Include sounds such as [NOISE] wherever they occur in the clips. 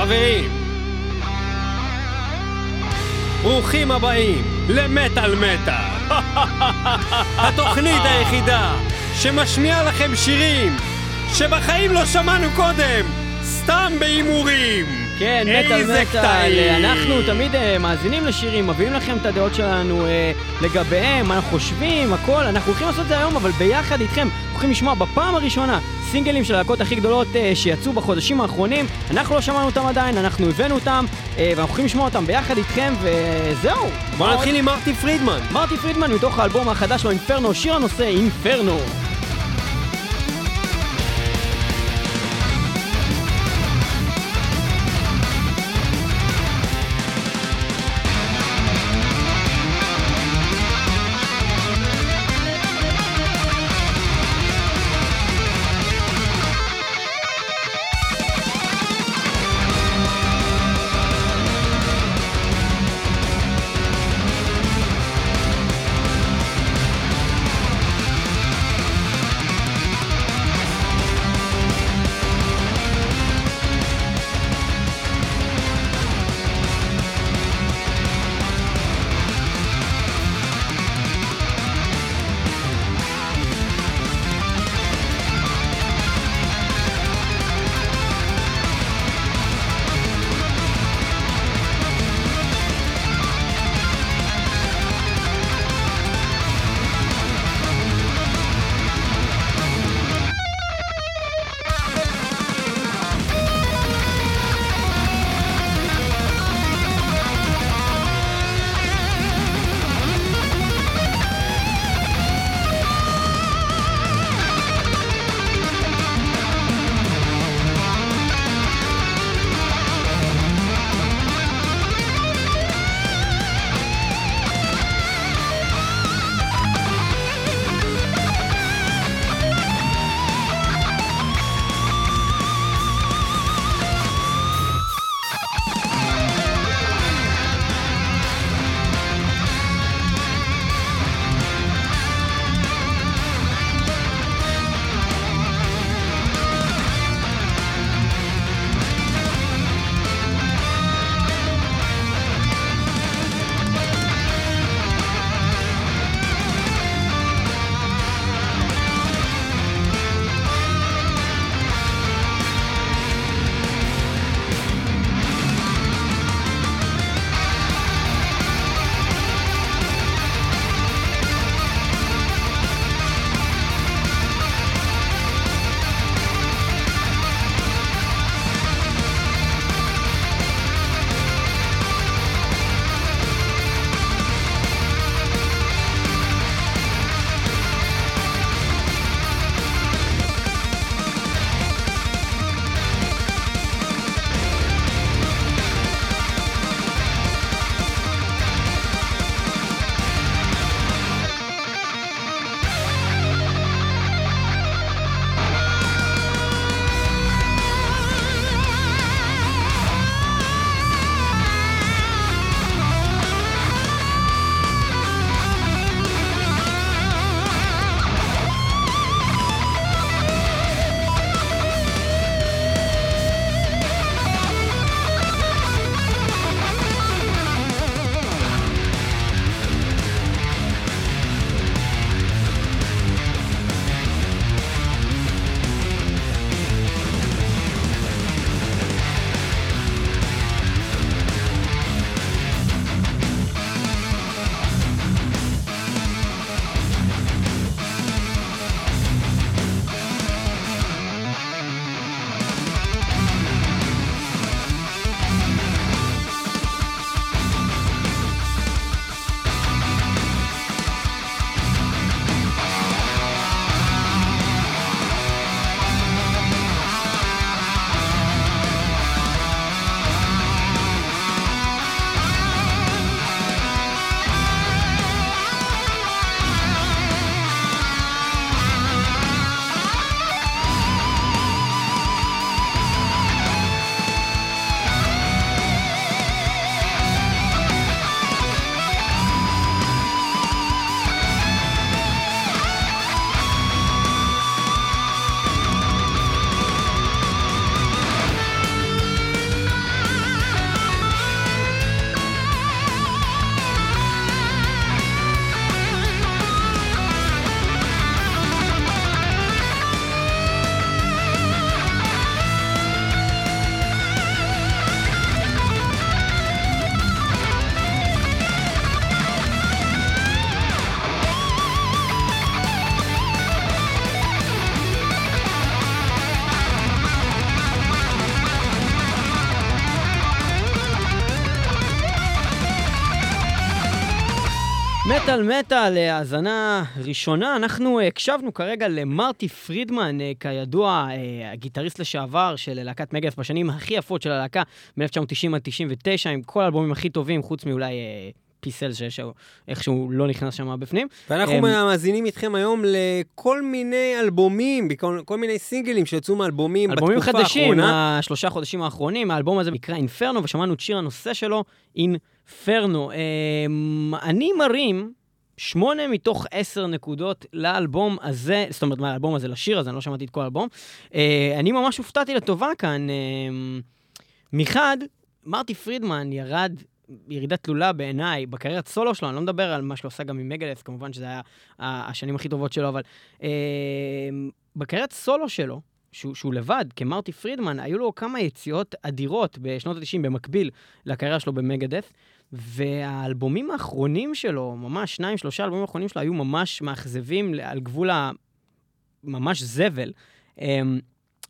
חברים, ברוכים הבאים למטאל מטאל. [LAUGHS] התוכנית היחידה שמשמיעה לכם שירים שבחיים לא שמענו קודם, סתם בהימורים. כן, מטאל מטאל. אנחנו תמיד אה, מאזינים לשירים, מביאים לכם את הדעות שלנו אה, לגביהם, מה אנחנו חושבים, הכל, אנחנו הולכים לעשות את זה היום, אבל ביחד איתכם, הולכים לשמוע בפעם הראשונה סינגלים של הלהקות הכי גדולות אה, שיצאו בחודשים האחרונים, אנחנו לא שמענו אותם עדיין, אנחנו הבאנו אותם, ואנחנו הולכים לשמוע אותם ביחד איתכם, וזהו. בוא נתחיל עם מרטי פרידמן. מרטי פרידמן מתוך האלבום החדש שלו, אינפרנו, שיר הנושא אינפרנו. מטאל מטאל, אה, האזנה ראשונה, אנחנו אה, הקשבנו כרגע למרטי פרידמן, אה, כידוע, הגיטריסט לשעבר של להקת מגלף בשנים הכי יפות של הלהקה, מ-1990 עד 99, עם כל האלבומים הכי טובים, חוץ מאולי פיסל שאיכשהו לא נכנס שם בפנים. ואנחנו um, מאזינים איתכם היום לכל מיני אלבומים, כל, מיני סינגלים שיצאו מאלבומים בתקופה האחרונה. אלבומים חדשים, השלושה חודשים האחרונים, האלבום הזה נקרא אינפרנו, ושמענו את שיר הנושא שלו, אינפרנו. Um, אני מרים... שמונה מתוך עשר נקודות לאלבום הזה, זאת אומרת, מהאלבום הזה לשיר הזה, אני לא שמעתי את כל האלבום. Uh, אני ממש הופתעתי לטובה כאן. Uh, מחד, מרטי פרידמן ירד ירידה תלולה בעיניי בקריירת סולו שלו, אני לא מדבר על מה שהוא עשה גם עם מגלס, כמובן שזה היה השנים הכי טובות שלו, אבל אה, בקריירת סולו שלו, שהוא, שהוא לבד, כמרטי פרידמן, היו לו כמה יציאות אדירות בשנות ה-90 במקביל לקריירה שלו במגדף, והאלבומים האחרונים שלו, ממש שניים, שלושה אלבומים האחרונים שלו, היו ממש מאכזבים על גבול הממש זבל. אה,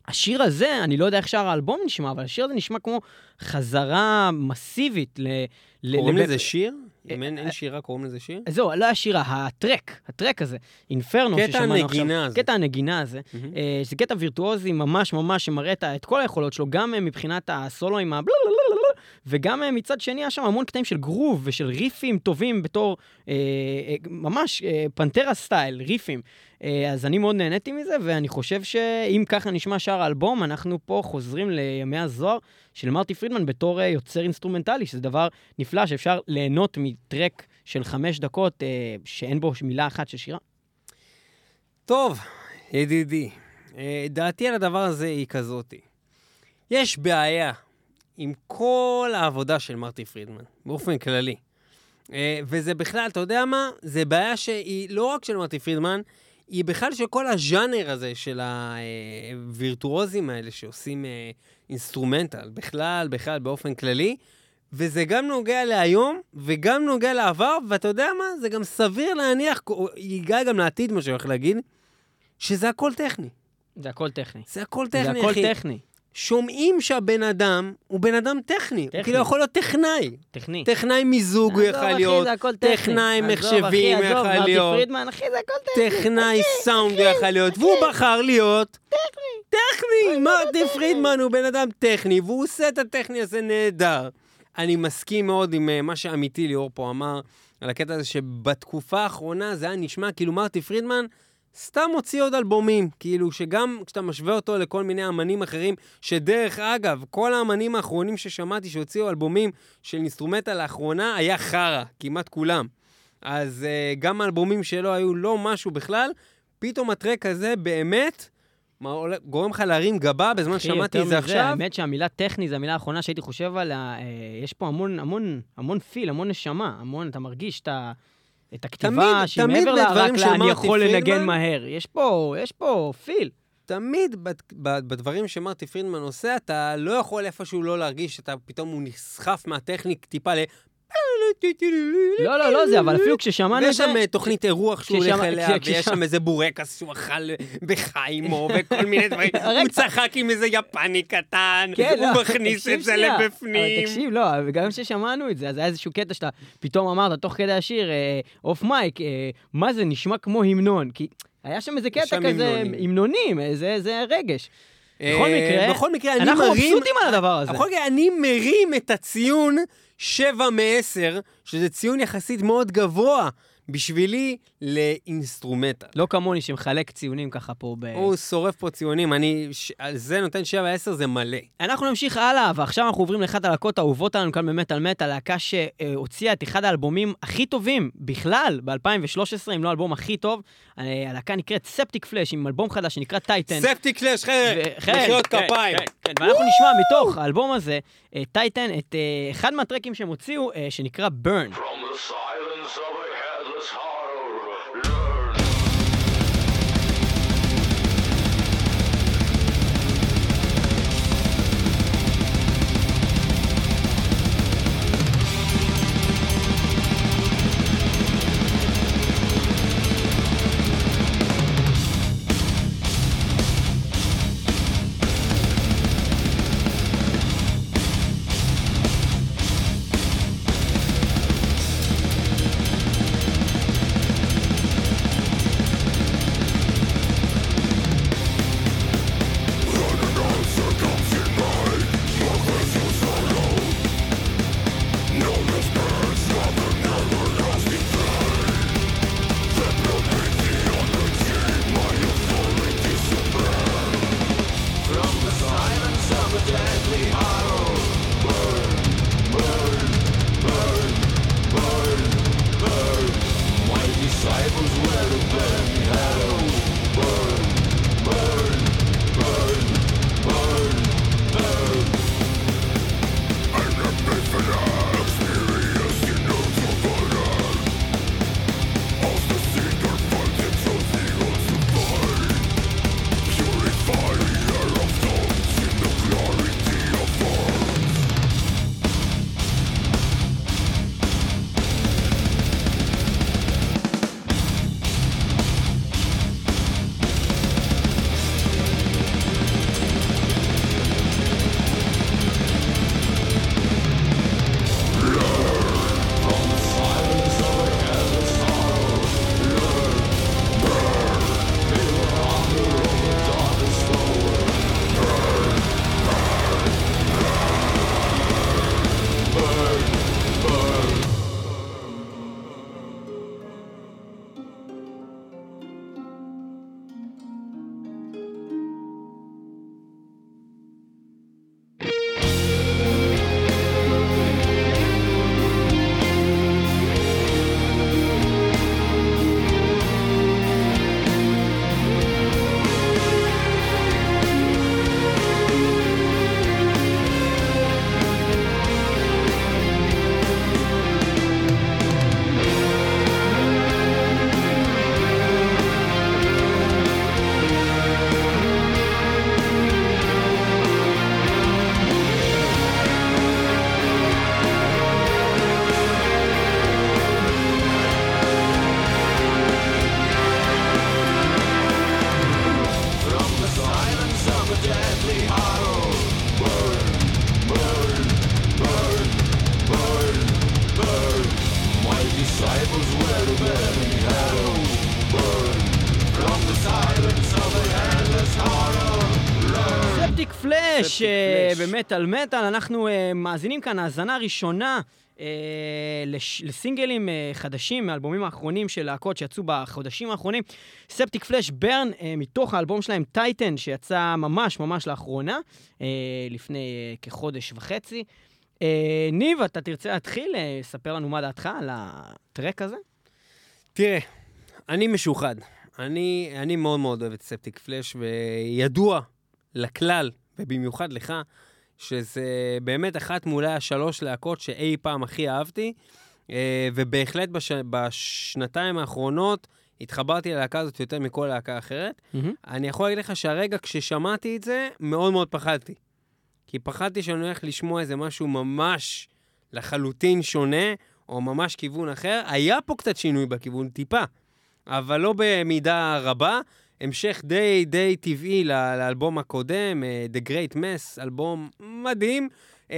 השיר הזה, אני לא יודע איך שאר האלבום נשמע, אבל השיר הזה נשמע כמו חזרה מסיבית ל... קוראים לזה שיר? אם אין, אין שירה, קוראים לזה שיר? זהו, לא השירה, הטרק, הטרק הזה, אינפרנו קטע הנגינה הזה. קטע הנגינה הזה. Mm-hmm. זה קטע וירטואוזי ממש ממש שמראה את כל היכולות שלו, גם מבחינת הסולו עם ה... וגם מצד שני היה שם המון קטעים של גרוב ושל ריפים טובים בתור אה, אה, ממש אה, Pantera style, ריפים. אה, אז אני מאוד נהניתי מזה, ואני חושב שאם ככה נשמע שאר האלבום, אנחנו פה חוזרים לימי הזוהר של מרטי פרידמן בתור אה, יוצר אינסטרומנטלי, שזה דבר נפלא שאפשר ליהנות מטרק של חמש דקות אה, שאין בו מילה אחת של שירה. טוב, ידידי, דעתי על הדבר הזה היא כזאתי. יש בעיה עם כל העבודה של מרטי פרידמן, באופן כללי. וזה בכלל, אתה יודע מה? זה בעיה שהיא לא רק של מרטי פרידמן, היא בכלל של כל הז'אנר הזה של הווירטואוזים האלה שעושים אה, instrumental, בכלל, בכלל, באופן כללי. וזה גם נוגע להיום, וגם נוגע לעבר, ואתה יודע מה? זה גם סביר להניח, ייגע גם לעתיד, מה שאני הולך להגיד, שזה הכל טכני. זה הכל טכני. זה הכל טכני, אחי. זה הכל אחי. טכני. שומעים שהבן אדם הוא בן אדם טכני. טכני. הוא כאילו יכול להיות טכנאי. טכני. טכנאי מיזוג הוא יכול להיות. טכנאי מחשבים הוא יכול להיות. פרידמן, אחי, זה הכל טכני. טכנאי סאונד הוא יכול להיות. והוא בחר להיות... טכני. טכני! מרטי פרידמן הוא בן אדם טכני, והוא עושה את הטכני הזה נהדר. אני מסכים מאוד עם אה, מה שאמיתי ליאור פה אמר, על הקטע הזה שבתקופה האחרונה זה היה נשמע כאילו מרטי פרידמן... סתם מוציא עוד אלבומים, כאילו שגם כשאתה משווה אותו לכל מיני אמנים אחרים, שדרך אגב, כל האמנים האחרונים ששמעתי שהוציאו אלבומים של אינסטרומטה לאחרונה, היה חרא, כמעט כולם. אז uh, גם האלבומים שלו היו לא משהו בכלל, פתאום הטרק הזה באמת... גורם לך להרים גבה בזמן ששמעתי את זה עכשיו? האמת שהמילה טכני זו המילה האחרונה שהייתי חושב עליה. אה, יש פה המון, המון, המון פיל, המון נשמה, המון, אתה מרגיש את ה... את הכתיבה, שהיא מעבר לה רק לאני יכול לנגן מהר. יש פה, יש פה פיל. תמיד בדברים שמרטי פרידמן עושה, אתה לא יכול איפשהו לא להרגיש שאתה פתאום הוא נסחף מהטכניק טיפה ל... לא, לא, לא זה, אבל אפילו כששמענו את זה... ויש שם אה, תוכנית אירוח שהוא הולך אליה, ויש שם איזה בורקס שהוא אכל בחיימו, וכל מיני דברים. [LAUGHS] הוא צחק עם איזה יפני קטן, כן, הוא לא, מכניס את זה לבפנים. תקשיב, לא, וגם כששמענו את זה, אז היה איזשהו קטע שאתה פתאום אמרת, תוך כדי השיר, אוף מייק, אה, מה זה, נשמע כמו המנון. כי היה שם איזה קטע כזה, המנונים, איזה רגש. בכל אה, מקרה. אנחנו מבסוטים על הדבר הזה. בכל מקרה, אני מרים את הציון 7 מ-10, שזה ציון יחסית מאוד גבוה בשבילי לאינסטרומטל. לא כמוני שמחלק ציונים ככה פה ב... הוא שורף פה ציונים, אני ש... על זה נותן 7-10, זה מלא. אנחנו נמשיך הלאה, ועכשיו אנחנו עוברים לאחת הלהקות האהובות עלינו כאן במטאל מטאל, להקה שהוציאה את אחד האלבומים הכי טובים בכלל ב-2013, אם לא האלבום הכי טוב. אה, הלהקה נקראת ספטיק פלאש, עם אלבום חדש שנקרא טייטן. ספטיק פלאש, חרק, מחיאות כפיים. ואנחנו נשמע מתוך האלבום הזה, טייטן, אה, את אה, אחד מהטרקים שהם הוציאו, שנקרא Burn. ספטיק במטאל מטאל, אנחנו אה, מאזינים כאן האזנה ראשונה אה, לש- לסינגלים אה, חדשים מהאלבומים האחרונים של להקות שיצאו בחודשים האחרונים. ספטיק פלאש ברן, אה, מתוך האלבום שלהם טייטן, שיצא ממש ממש לאחרונה, אה, לפני אה, כחודש וחצי. אה, ניב, אתה תרצה להתחיל אה, לספר לנו מה דעתך על הטרק הזה? תראה, אני משוחד. אני, אני מאוד מאוד אוהב את ספטיק פלאש, וידוע לכלל, ובמיוחד לך, שזה באמת אחת מאולי השלוש להקות שאי פעם הכי אהבתי, אה, ובהחלט בש, בשנתיים האחרונות התחברתי ללהקה הזאת יותר מכל להקה אחרת. אני יכול להגיד לך שהרגע כששמעתי את זה, מאוד מאוד פחדתי. כי פחדתי שאני הולך לשמוע איזה משהו ממש לחלוטין שונה, או ממש כיוון אחר. היה פה קצת שינוי בכיוון, טיפה, אבל לא במידה רבה. המשך די די טבעי לאלבום הקודם, אה, The Great Mess, אלבום מדהים.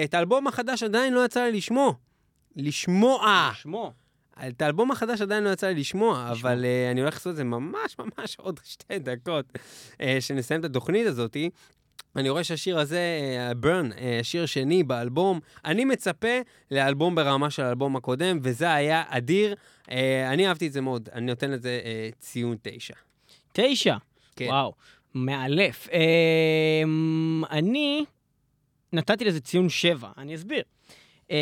את האלבום החדש עדיין לא יצא לי לשמוע. לשמוע. שמו. את האלבום החדש עדיין לא יצא לי לשמוע, אבל uh, אני הולך לעשות את זה ממש ממש עוד [LAUGHS] שתי דקות, uh, שנסיים את התוכנית הזאתי. אני רואה שהשיר הזה, ברן, uh, שיר שני באלבום, אני מצפה לאלבום ברמה של האלבום הקודם, וזה היה אדיר. Uh, אני אהבתי את זה מאוד, אני נותן לזה uh, ציון תשע. תשע. כן. וואו, מאלף. אמ, אני נתתי לזה ציון שבע, אני אסביר. אמ,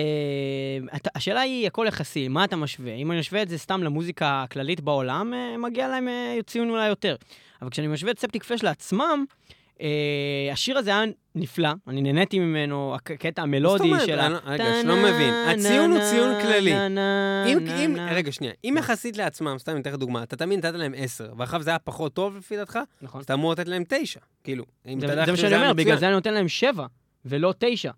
אתה- השאלה היא הכל יחסי, מה אתה משווה? אם אני משווה את זה סתם למוזיקה הכללית בעולם, אה, מגיע להם אה, ציון אולי יותר. אבל כשאני משווה את ספטיק פלאש לעצמם, אה, השיר הזה היה נפלא, אני נהניתי ממנו, הקטע המלודי? של ה... לא- רגע, שלא מבין. הציון הוא ציון כללי. רגע, שנייה, אם יחסית לעצמם, סתם אני אתן לך דוגמה, אתה תמיד נתת להם עשר, ואחריו זה היה פחות טוב לפי דעתך, נכון. אז אתה אמור לתת להם תשע. כאילו, אם אתה יודע זה מה שאני אומר, בגלל. זה אני נותן להם שבע, ולא תשע.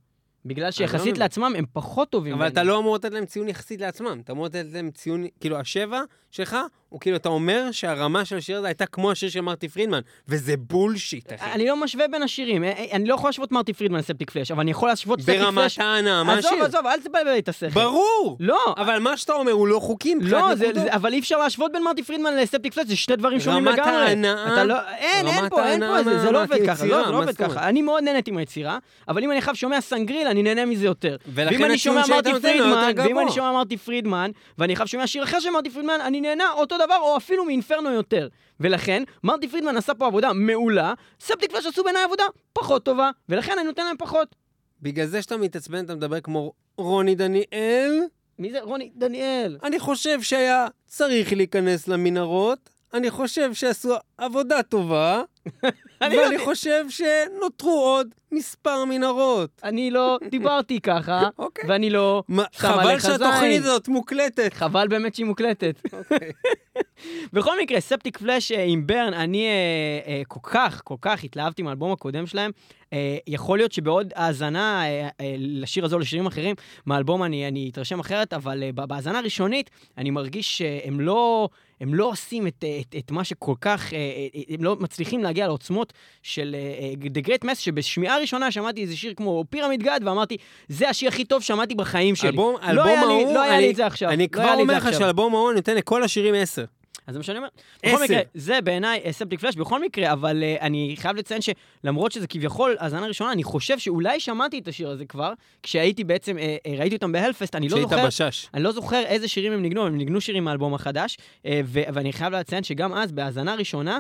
בגלל לא שיחסית. לעצמם הם פחות טובים. אבל. אתה לא אמור לתת להם ציון יחסית לעצמם, אתה אמור לתת להם ציון, כאילו, השבע שלך, הוא כאילו, אתה אומר שהרמה של השיר הזה הייתה כמו השיר של מרטי פרידמן, וזה בולשיט, אחי. אני לא משווה בין השירים, אה, אה, אני לא יכול להשוות מרטי פרידמן לספטיק פלאש, אבל אני יכול להשוות ספטיק ברמת פלאש... ההנאה, מה עזוב, השיר? עזוב, אל תבלבל את השכל. ברור! לא, אבל מה שאתה אומר הוא לא חוקי לא, זה- נקודות. זה- אבל אי אפשר להשוות בין מרטי פרידמן לספטיק פלאש, זה שתי דברים שונים רמת לגמרי. ההנאה- אתה לא, אין, אין רמת פה, אין פה, ההנאה זה- זה לא עובד ככה, לא, זה לא מה עובד? ככה. אני מאוד נהניתי מהיצירה, אבל אם אני עכשיו שומע סנגרילה, אני נהנה מזה יותר. ואם אני שומע מרטי פרידמן, ואם. אני שומע מרטי פרידמן, ואני עכשיו שומע שיר אחר של מרטי פרידמן, אני נהנה אותו דבר, או אפילו מאינפרנו יותר. ולכן, מרטי פרידמן עשה פה עבודה מעולה, ספטיק פלאש עשו בעיניי עבודה פחות טובה, ולכן אני נותן להם פחות. בגלל זה שאתה מתעצבן, אתה מדבר כמו רוני דניאל. מי זה? רוני דניאל. אני חושב שהיה צריך להיכנס למנהרות. אני חושב שעשו עבודה טובה, [LAUGHS] אני ואני לא- חושב שנותרו עוד מספר מנהרות. אני לא [LAUGHS] דיברתי ככה, אוקיי. ואני לא שם חבל עליך שהתוכנית זין. הזאת מוקלטת. חבל באמת שהיא מוקלטת. [LAUGHS] בכל מקרה, ספטיק פלאש אה, עם ברן, אני אה, אה, כל כך, כל כך התלהבתי מהאלבום הקודם שלהם. אה, יכול להיות שבעוד האזנה אה, אה, לשיר הזה או לשירים אחרים, מהאלבום אני, אני אתרשם אחרת, אבל בהאזנה הראשונית אני מרגיש שהם לא, הם לא עושים את, את, את מה שכל כך, הם לא מצליחים להגיע לעוצמות של The Great Mass, שבשמיעה ראשונה שמעתי איזה שיר כמו פירמיד גד, ואמרתי, זה השיר הכי טוב ששמעתי בחיים שלי. אלבום, לא אלבום היה לי- ההוא, לא היה לי את זה עכשיו. אני לא כבר היה לי אומר לך. שאלבום ההוא אני נותן לכל השירים 10. אז זה מה שאני אומר. בכל מקרה, זה בעיניי ספטיק פלאש בכל מקרה, אבל uh, אני חייב לציין שלמרות שזה כביכול האזנה ראשונה, אני חושב שאולי שמעתי את השיר הזה כבר, כשהייתי בעצם, uh, uh, ראיתי אותם בהלפסט, אני לא כשהיית זוכר... בשש. אני לא זוכר איזה שירים הם ניגנו, הם ניגנו שירים מהאלבום החדש, ו- ואני חייב לציין שגם אז, בהאזנה ראשונה,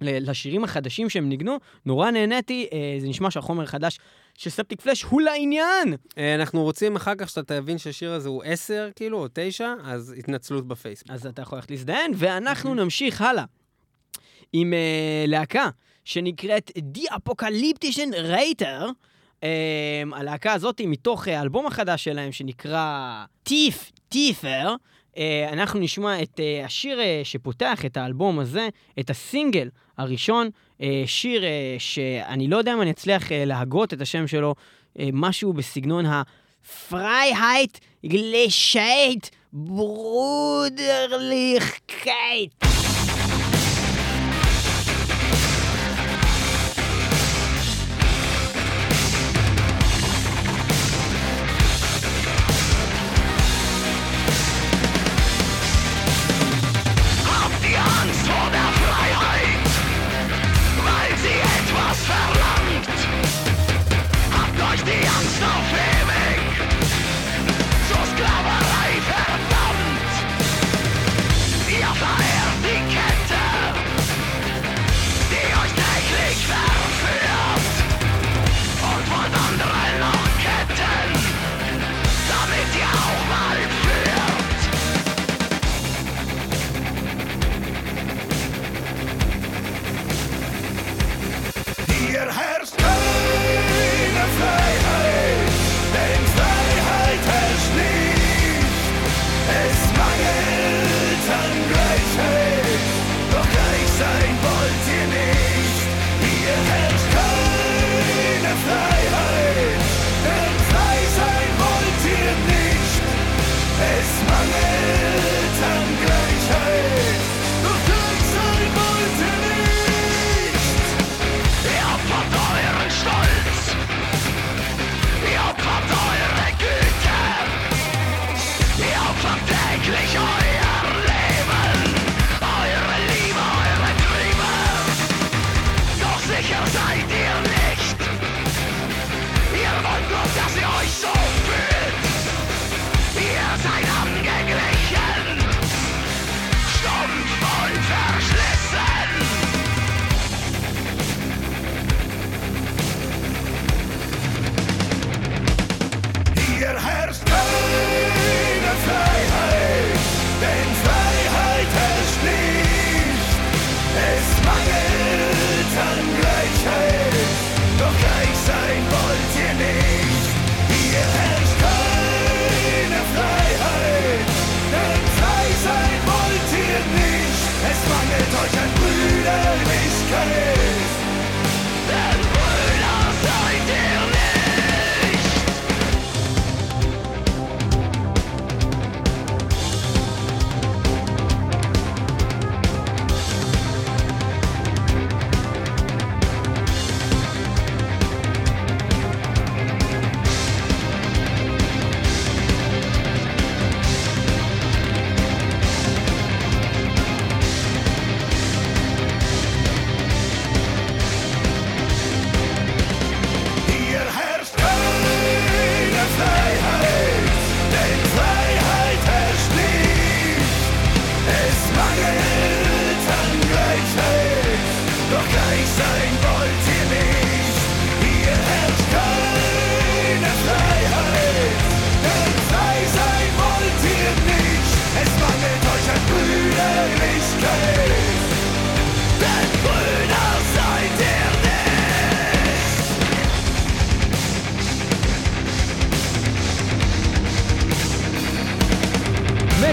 ל- לשירים החדשים שהם ניגנו, נורא נהניתי, אה, זה נשמע שהחומר החדש של ספטיק פלאש הוא לעניין. אה, אנחנו רוצים אחר כך שאתה תבין שהשיר הזה הוא 10, כאילו, או 9, אז התנצלות בפייסבוק. אז אתה יכול ללכת להזדיין, ואנחנו נמשיך הלאה עם uh, להקה שנקראת The Apocalyptician Rater. Um, הלהקה הזאת היא מתוך האלבום החדש שלהם שנקרא טיף, טיפר. אנחנו נשמע את אה, השיר אה, שפותח את האלבום הזה, את הסינגל הראשון, שיר שאני לא יודע אם אני אצליח להגות את השם שלו, משהו בסגנון ה... Freiheit Gleichheit Brüderlichkeit.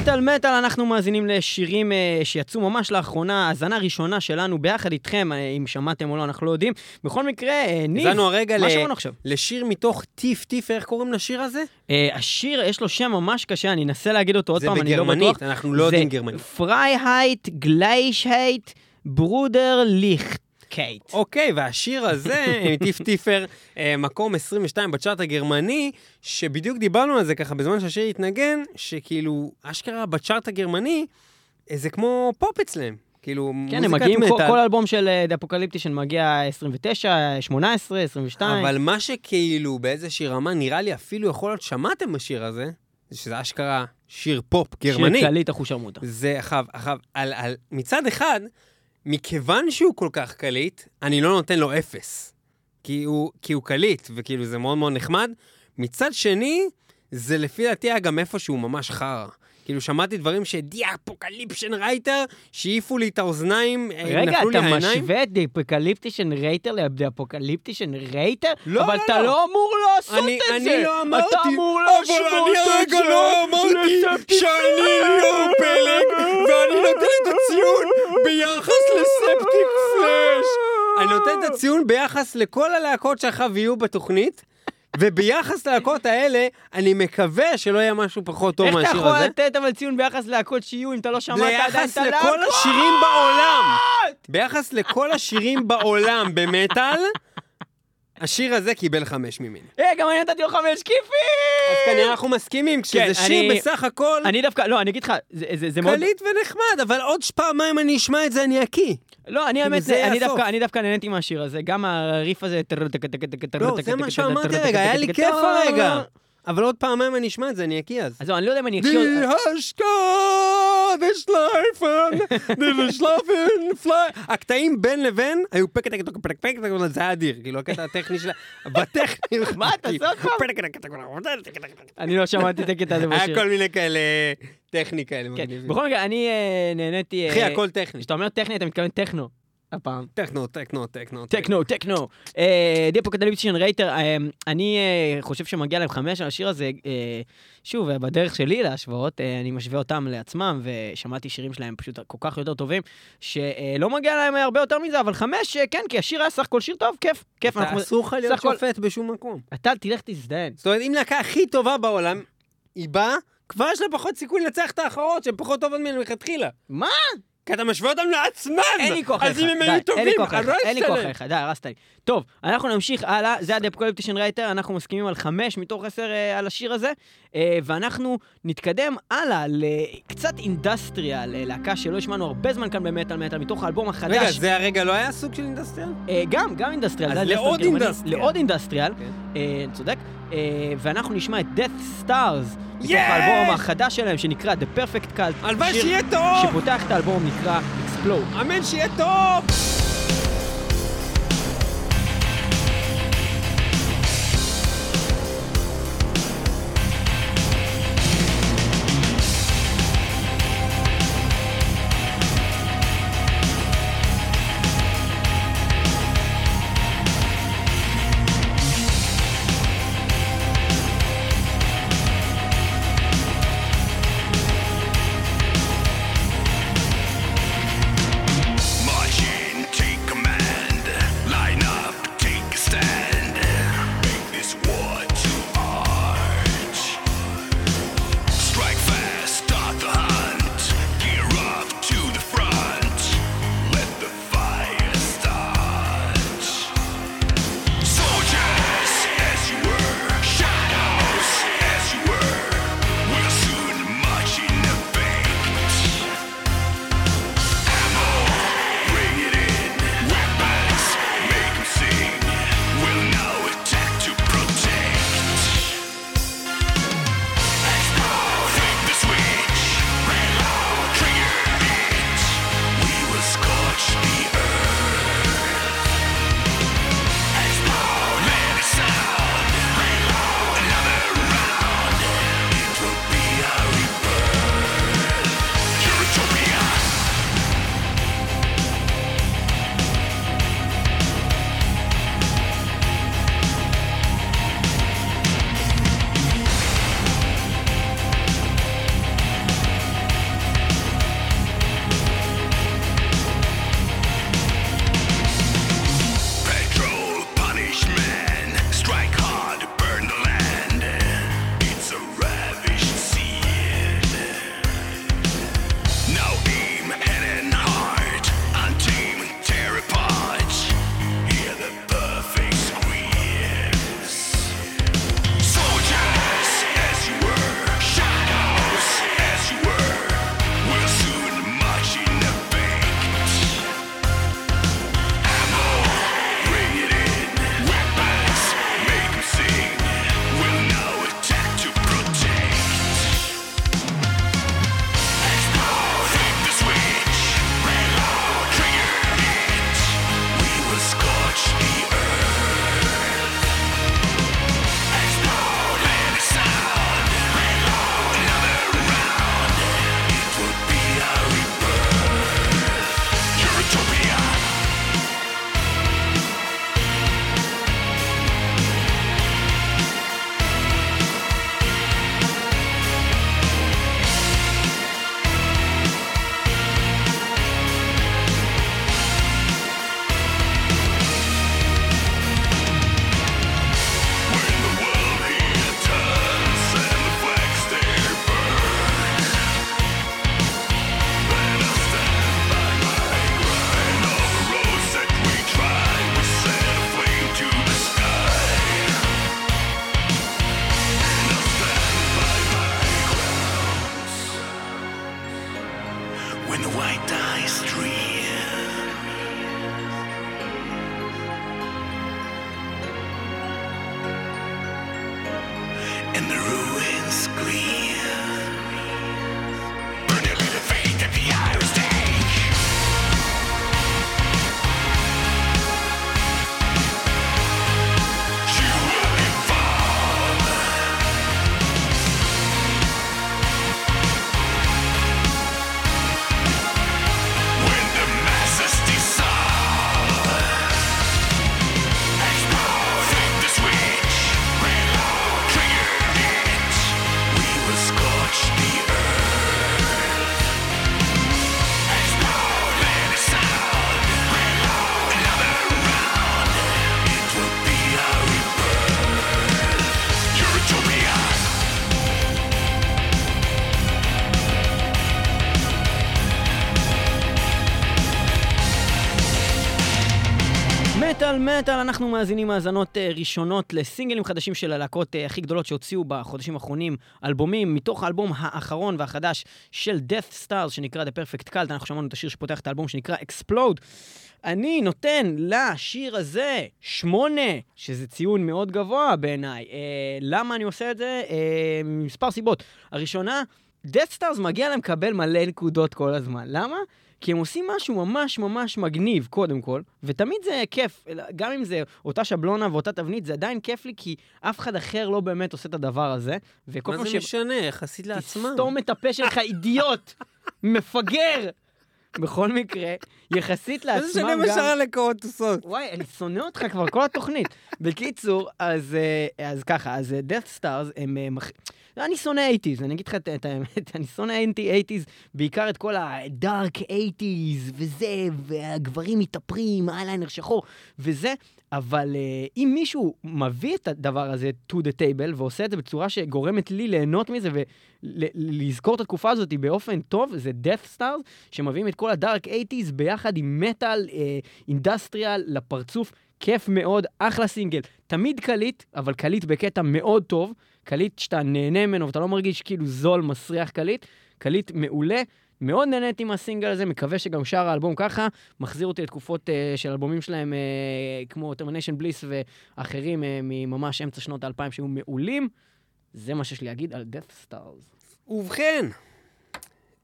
מטאל מטאל, אנחנו מאזינים לשירים אה, שיצאו ממש לאחרונה, האזנה ראשונה שלנו ביחד איתכם, אה, אם שמעתם או לא, אנחנו לא יודעים. בכל מקרה, אה, ניב, הרגע מה ל- שמענו עכשיו? לשיר מתוך Tieftief, איך קוראים לשיר הזה? השיר, יש לו שם ממש קשה, אני אנסה להגיד אותו עוד זה פעם, אני לא בטוח. בגרמנית, אנחנו לא יודעים גרמנית. Freiheit, Gleichheit, Brüderlichkeit. אוקיי, והשיר הזה, tief tiefer, אה, מקום 22 ב chart הגרמני, שבדיוק דיברנו על זה ככה בזמן שהשיר התנגן, שכאילו, אשכרה ב chart הגרמני, אה, זה כמו פופ אצלם. כאילו, כן, הם מוזיקת מגיעים, כל. כל אלבום של Die Apokalyptischen מגיע 29, 18, 22. אבל מה שכאילו באיזושהי רמה נראה לי אפילו יכול להיות שמעתם בשיר הזה, זה שזה אשכרה שיר פופ גרמני. שיר כללית אחושרמוטה. זה, אחאב, אחאב, על, על, מצד אחד, מכיוון שהוא כל כך קליט, אני לא נותן לו אפס. כי הוא, כי הוא קליט, וכאילו זה מאוד מאוד נחמד. מצד שני, זה לפי דעתי היה גם איפה שהוא ממש חרא. כאילו, שמעתי דברים ש Die Apokalyptischen Reiter, שהעיפו לי את האוזניים, אה, רגע, נפלו לי אתה העיניים. משווה את Apokalyptischen Reiter ל Apokalyptischen Reiter? לא, אבל לא, אתה לא. לא אמור לעשות אני, את זה! אני לא אמרתי, אתה אמור אבל להשוות אני את הרגע זה לא אמרתי שאני ליאור פלג, ואני נותן את הציון ביחס לספטיק פלאש. אני נותן את הציון ביחס לכל הלהקות שעכשיו יהיו בתוכנית, וביחס ללהקות האלה, אני מקווה שלא יהיה משהו פחות טוב איך אתה מהשיר יכול הזה. לתת אבל ציון ביחס להקות שיהיו אם אתה לא שמעת עדיין ביחס את הלהקות? לכל השירים בעולם, ביחס לכל השירים בעולם במטאל, השיר הזה קיבל חמש ממני. אה, גם אני נתתי לו חמש כיפים! אז כנראה אנחנו מסכימים, כשזה כן, שיר בסך הכל אני דווקא, לא, אני אגיד לך, זה מאוד... קליט ונחמד, אבל עוד פעמיים אני אשמע את זה, אני אקיא. לא, אני כאילו, האמת, אני. דווקא, אני דווקא נהניתי מהשיר הזה, גם הריף הזה... לא, זה מה שאמרתי רגע, היה לי כיף הרגע. אבל עוד פעמיים אני אשמע את זה, אני אקיא אז. אז אני לא יודע אם אני אקיא... די השקעה ושלייפן, די ושלייפן פליי. הקטעים בין לבין היו פק פק פק פק פק זה היה אדיר, כאילו הקטע הטכני שלה, בטכני. [LAUGHS] מה, עוד פעם? אני לא שמעתי את הקטע הזה [LAUGHS] היה בשיר. כל מיני כאלה טכני כאלה. כן, מגניבים. בכל מקרה, אני אה, נהניתי... אחי, אה, הכל טכני. כשאתה אומר טכני, אתה מתכוון טכנו. הפעם. טכנו, טכנו, טכנו. טכנו, טכנו. דיפו קטליביצ'ן רייטר, אה, אני אה, חושב שמגיע להם חמש על השיר הזה. אה, שוב, אה, בדרך שלי להשוואות, אה, אני משווה אותם לעצמם, ושמעתי שירים שלהם פשוט כל כך יותר טובים, שלא מגיע להם הרבה יותר מזה, אבל חמש, אה, כן, כי השיר היה סך הכל שיר טוב, כיף. כיף. אנחנו- אסור לך להיות שופט בשום מקום. אתה תלך תזדיין. זאת אומרת, אם להקה הכי טובה בעולם, היא באה, כבר יש לה פחות סיכוי לנצח את האחרות, שהן פחות טובות ממנו מלכתחילה. מה? כי אתה משווה אותם לעצמם! אין לי כוח אז אם הם היו טובים, אני לא אין לי כוח. אליך, די, הרסת לי. טוב, אנחנו נמשיך הלאה, זה ה Die Apokalyptischen Reiter, אנחנו מסכימים על חמש מתוך עשר אה, על השיר הזה, אה, ואנחנו נתקדם הלאה לקצת industrial, אה, להקה שלא השמענו הרבה זמן כאן במטאל מטאל, מתוך האלבום החדש. רגע, זה הרגע לא היה סוג של industrial? אה, גם, גם industrial. אז לעוד. industrial. לעוד industrial, כן. צודק. אה, ואנחנו נשמע את Death Stars, מתוך! האלבום החדש שלהם, שנקרא The Perfect Cult. הלוואי שיהיה טוב! שפותח את האלבום נקרא Explode. אמן שיהיה טוב! מטאל אנחנו מאזינים האזנות אה, ראשונות לסינגלים חדשים של הלהקות אה, הכי גדולות שהוציאו בחודשים האחרונים, אלבומים, מתוך האלבום האחרון והחדש של Death Stars שנקרא The Perfect Cult, אנחנו שמענו את השיר שפותח את האלבום שנקרא Explode. אני נותן לשיר הזה שמונה, שזה ציון מאוד גבוה בעיניי. אה, למה אני עושה את זה? אה, מספר סיבות. הראשונה, Death Stars מגיע להם לקבל מלא נקודות כל הזמן. למה? כי הם עושים משהו ממש ממש מגניב, קודם כל, ותמיד זה כיף, גם אם זה אותה שבלונה ואותה תבנית, זה עדיין כיף לי, כי אף אחד אחר לא באמת עושה את הדבר הזה, מה זה משנה? יחסית לעצמם. תסתום את הפה שלך, [LAUGHS] אידיוט! מפגר! בכל מקרה, יחסית זה לעצמם משנה מה גם... שאר הלקוחות עושות? וואי, אני שונא אותך כבר כל התוכנית. בקיצור, אז, אה, אז ככה, אז אה, Death Stars הם... אני שונא 80's, אני אגיד לך את, האמת, אני שונא 80's, בעיקר את כל ה-dark 80's וזה, והגברים מתאפרים, אייליינר שחור וזה, אבל אה, אם מישהו מביא את הדבר הזה to the table ועושה את זה בצורה שגורמת לי ליהנות מזה ולזכור את התקופה הזאת באופן טוב, זה Death Stars, שמביאים את כל ה dark 80's ביחד עם מטאל industrial לפרצוף. כיף מאוד, אחלה סינגל. תמיד קליט, אבל קליט בקטע מאוד טוב. קליט שאתה נהנה ממנו ואתה לא מרגיש כאילו זול, מסריח קליט. קליט מעולה. מאוד נהניתי מהסינגל הזה, מקווה שגם שאר האלבום ככה. מחזיר אותי לתקופות אה, של אלבומים שלהם אה, כמו Termination Bliss ואחרים אה, מממש אמצע שנות האלפיים שהיו מעולים. זה מה שיש לי להגיד על Death Stars. ובכן,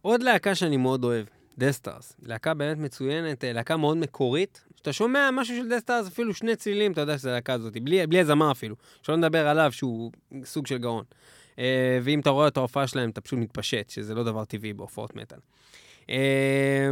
עוד להקה שאני מאוד אוהב, Death Stars. להקה באמת מצוינת, להקה מאוד מקורית. כשאתה שומע משהו של Death Stars, אפילו שני צלילים, אתה יודע שזה להקה הזאת, בלי, בלי הזמר אפילו. שלא נדבר עליו שהוא סוג של גאון. אה, ואם אתה רואה את ההופעה שלהם, אתה פשוט מתפשט, שזה לא דבר טבעי בהופעות מטאל. אה,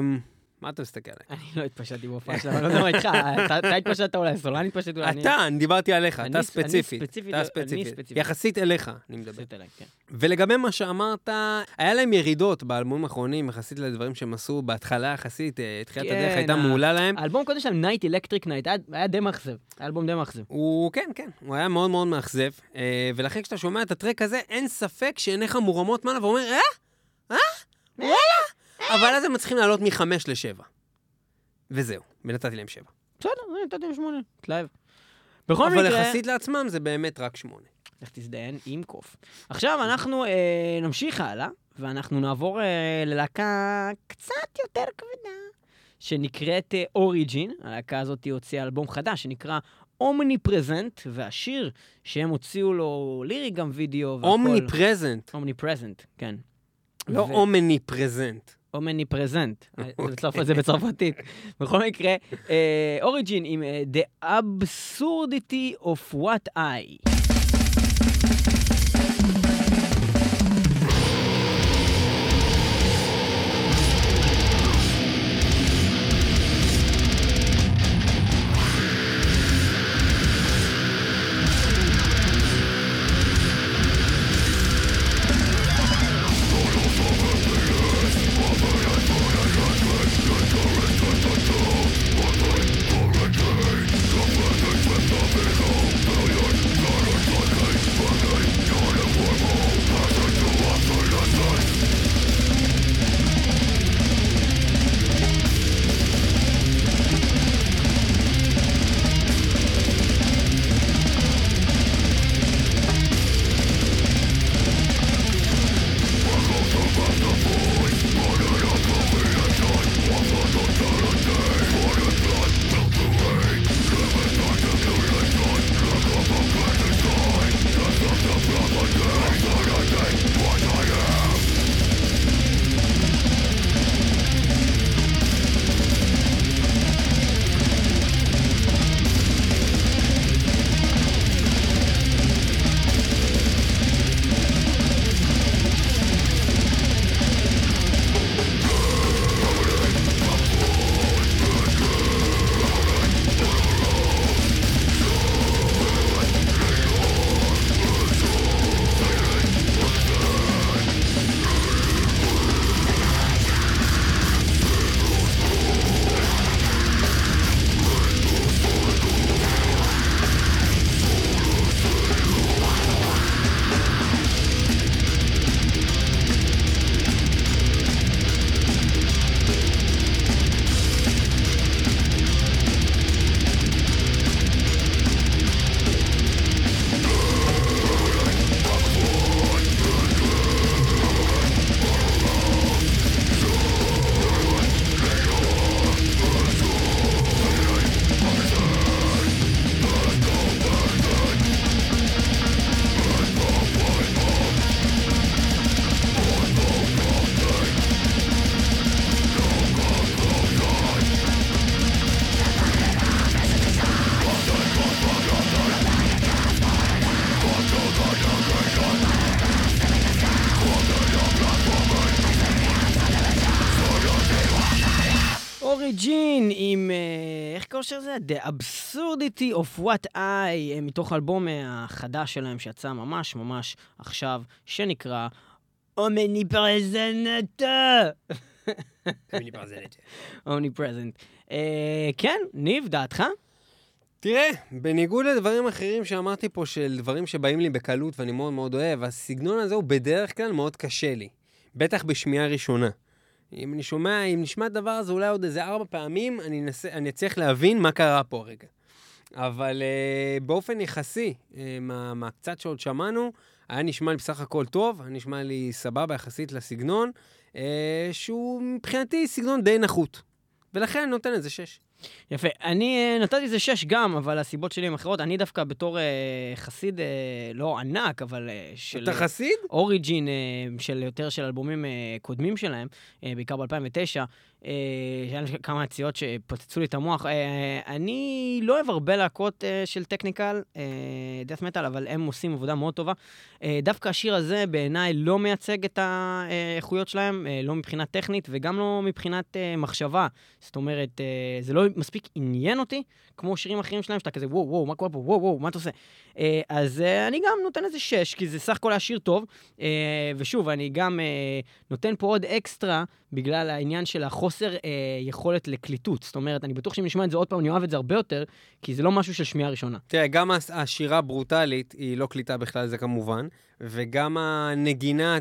מה אתה מסתכל עליי? אני לא התפשטתי בהופעה [LAUGHS] שלהם, אני לא יודע מה איתך, אתה התפשטת אולי, סולן התפשט אולי. אני- אתה, אני דיברתי עליך, אתה אני ספציפית. אתה אני ספציפית. יחסית אליך, אני מדבר. התפשט אליי, כן. ולגבי מה שאמרת, היה להם ירידות באלבומים האחרונים, יחסית לדברים שהם עשו בהתחלה יחסית, אה, תחילת כן, הדרך הייתה מעולה להם. האלבום קודם שלהם, Night Electric Night, היה די מאכזב, אלבום די מאכזב. הוא, כן, כן, הוא היה מאוד מאוד מאכזב, אה, ולכן כשאתה שומע את ה track הזה, אין ספק שעיניך מורמות מעלה ואומר, אה? אה? וואלה? אבל אז הם מצליחים לעלות מחמש לשבע. וזהו, ונתתי להם שבע. בסדר, נתתי להם שמונה, התלהב. בכל אבל מקרה, יחסית לעצמם זה באמת רק שמונה. לך תזדיין עם קוף. עכשיו אנחנו אה, נמשיך הלאה, ואנחנו נעבור אה, ללהקה קצת יותר כבדה, שנקראת אוריג'ין. הלהקה הזאת הוציאה אלבום חדש שנקרא אומני פרזנט, והשיר שהם הוציאו לו לירי גם וידאו והכל. אומני פרזנט, אומני פרזנט, כן. לא ו- אומני פרזנט. אומני פרזנט, אוקיי. זה בצרפתית. בכל מקרה, אוריג'ין עם אה, The Absurdity of What I. לשיר הזה? The Absurdity of What I, אה, מתוך האלבום אה, החדש שלהם שיצא ממש ממש עכשיו, שנקרא אומניפרזנט. אומניפרזנט. אה, כן, ניב, דעתך? תראה, בניגוד לדברים אחרים שאמרתי פה, של דברים שבאים לי בקלות ואני מאוד מאוד אוהב, הסגנון הזה הוא בדרך כלל מאוד קשה לי. בטח בשמיעה ראשונה. אם אני שומע, אם נשמע את הדבר הזה אולי עוד איזה ארבע פעמים, אני, אנסה, אני אצליח להבין מה קרה פה הרגע. אבל uh, באופן יחסי, uh, מה, מהקצת שעוד שמענו, היה נשמע לי בסך הכל טוב, היה נשמע לי סבבה יחסית לסגנון, uh, שהוא מבחינתי סגנון די נחות. ולכן אני נותן לזה שש. יפה. אני אה, נתתי לזה שש גם, אבל הסיבות שלי הן אחרות. אני דווקא בתור אה, חסיד, אה, לא ענק, אבל אה, של... אתה חסיד? אוריג'ין, אה, של יותר של אלבומים אה, קודמים שלהם, אה, בעיקר ב-2009, אה, היה לי כמה יציאות שפוצצו לי את המוח. אה, אני לא אוהב הרבה להקות אה, של טכניקל, דף מטאל, אבל הם עושים עבודה מאוד טובה. אה, דווקא השיר הזה בעיניי לא מייצג את האיכויות שלהם, אה, לא מבחינה טכנית וגם לא מבחינת אה, מחשבה. זאת אומרת, אה, זה לא מספיק עניין אותי, כמו שירים אחרים שלהם, שאתה כזה, וואו, וואו, מה קורה פה, וואו, וואו, מה אתה עושה? אה, אז אה, אני גם נותן לזה שש, כי זה סך הכל היה שיר טוב. אה, ושוב, אני גם אה, נותן פה עוד אקסטרה בגלל העניין של החוסר אה, יכולת לקליטות. זאת אומרת, אני בטוח שאם נשמע את זה עוד פעם, אני אוהב את זה הרבה יותר, כי זה לא משהו של שמיעה ראשונה. תראה, גם השירה ברוטלית היא לא קליטה בכלל, זה כמובן, וגם הנגינה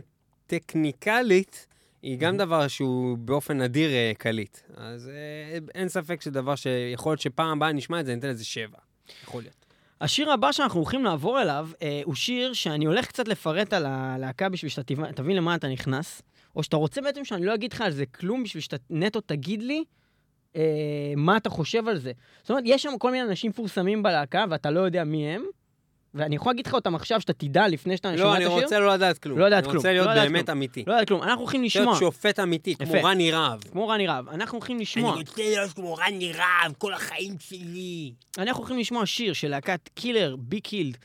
הטכניקלית היא גם דבר שהוא באופן נדיר אה, קליט. אז אה, אין ספק שדבר שיכול להיות שפעם הבאה נשמע את זה, ניתן לזה שבע. יכול להיות. השיר הבא שאנחנו הולכים לעבור אליו, אה, הוא שיר שאני הולך קצת לפרט על הלהקה בשביל שאתה תבין למה אתה נכנס, או שאתה רוצה בעצם שאני לא אגיד לך על זה כלום, בשביל שאתה נטו תגיד לי אה, מה אתה חושב על זה. זאת אומרת, יש שם כל מיני אנשים מפורסמים בלהקה, ואתה לא יודע מי הם, ואני יכול להגיד לך אותם עכשיו, שאתה תדע לפני שאתה שומע לא, את אני השיר. רוצה לא לדעת כלום. לא לדעת אני כלום, רוצה להיות לא לדעת באמת כלום. אמיתי. לא יודע כלום, אנחנו הולכים לשמוע, להיות שופט אמיתי, כמו. רני רהב. כמו רני רהב, אנחנו הולכים לשמוע, רוצה להיות כמו רני רהב כל החיים שלי. אנחנו הולכים לשמוע שיר של להקת Killer Be Killed,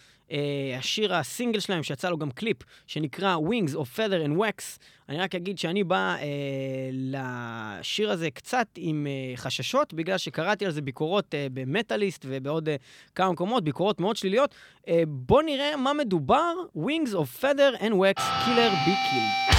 השיר הסינגל שלהם, שיצא לו גם קליפ, שנקרא Wings of Feather and Wax. אני רק אגיד שאני בא אה, לשיר הזה קצת עם אה, חששות, בגלל שקראתי על זה ביקורות אה, במטאליסט ובעוד אה, כמה מקומות, ביקורות מאוד שליליות. אה, בואו נראה מה מדובר, Wings of Feather and Wax, Killer Be Killed.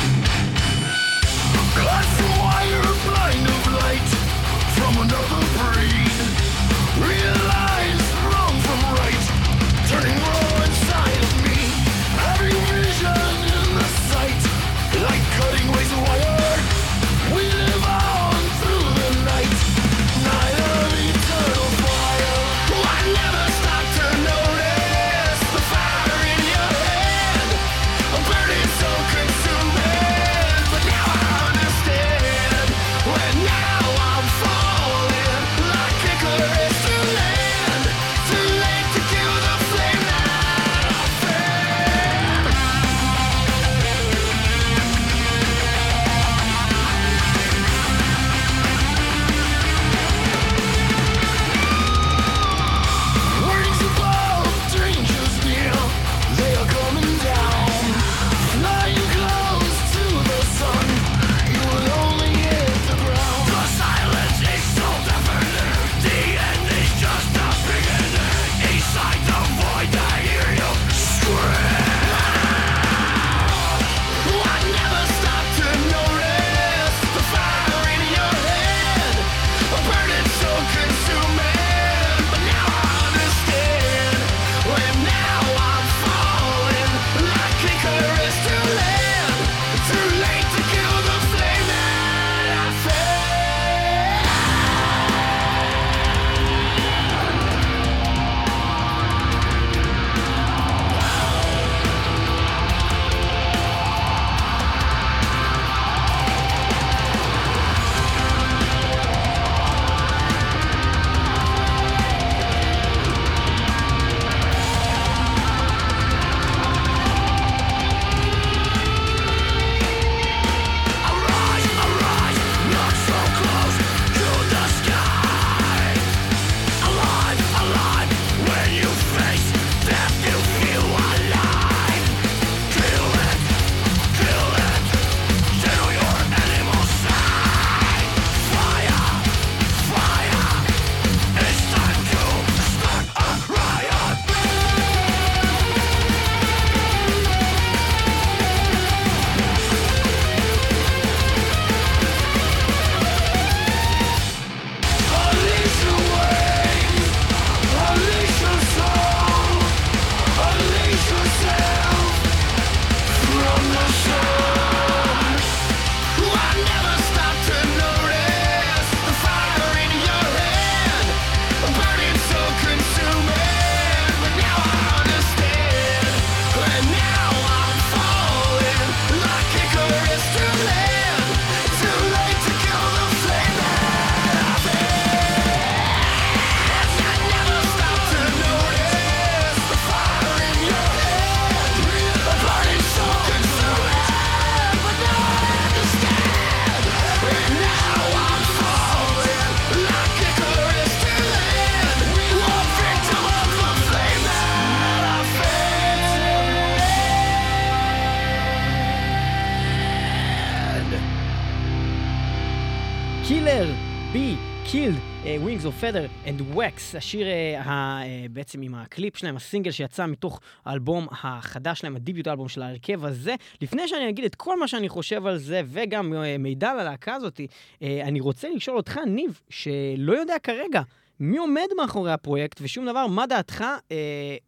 Feather and Wax, השיר uh, ה, uh, בעצם עם הקליפ שלהם, הסינגל שיצא מתוך האלבום החדש שלהם, הדיביוט האלבום של ההרכב הזה. לפני שאני אגיד את כל מה שאני חושב על זה, וגם uh, מידע על הלהקה הזאת, אני רוצה לשאול אותך, ניב, שלא יודע כרגע מי עומד מאחורי הפרויקט ושום דבר, מה דעתך,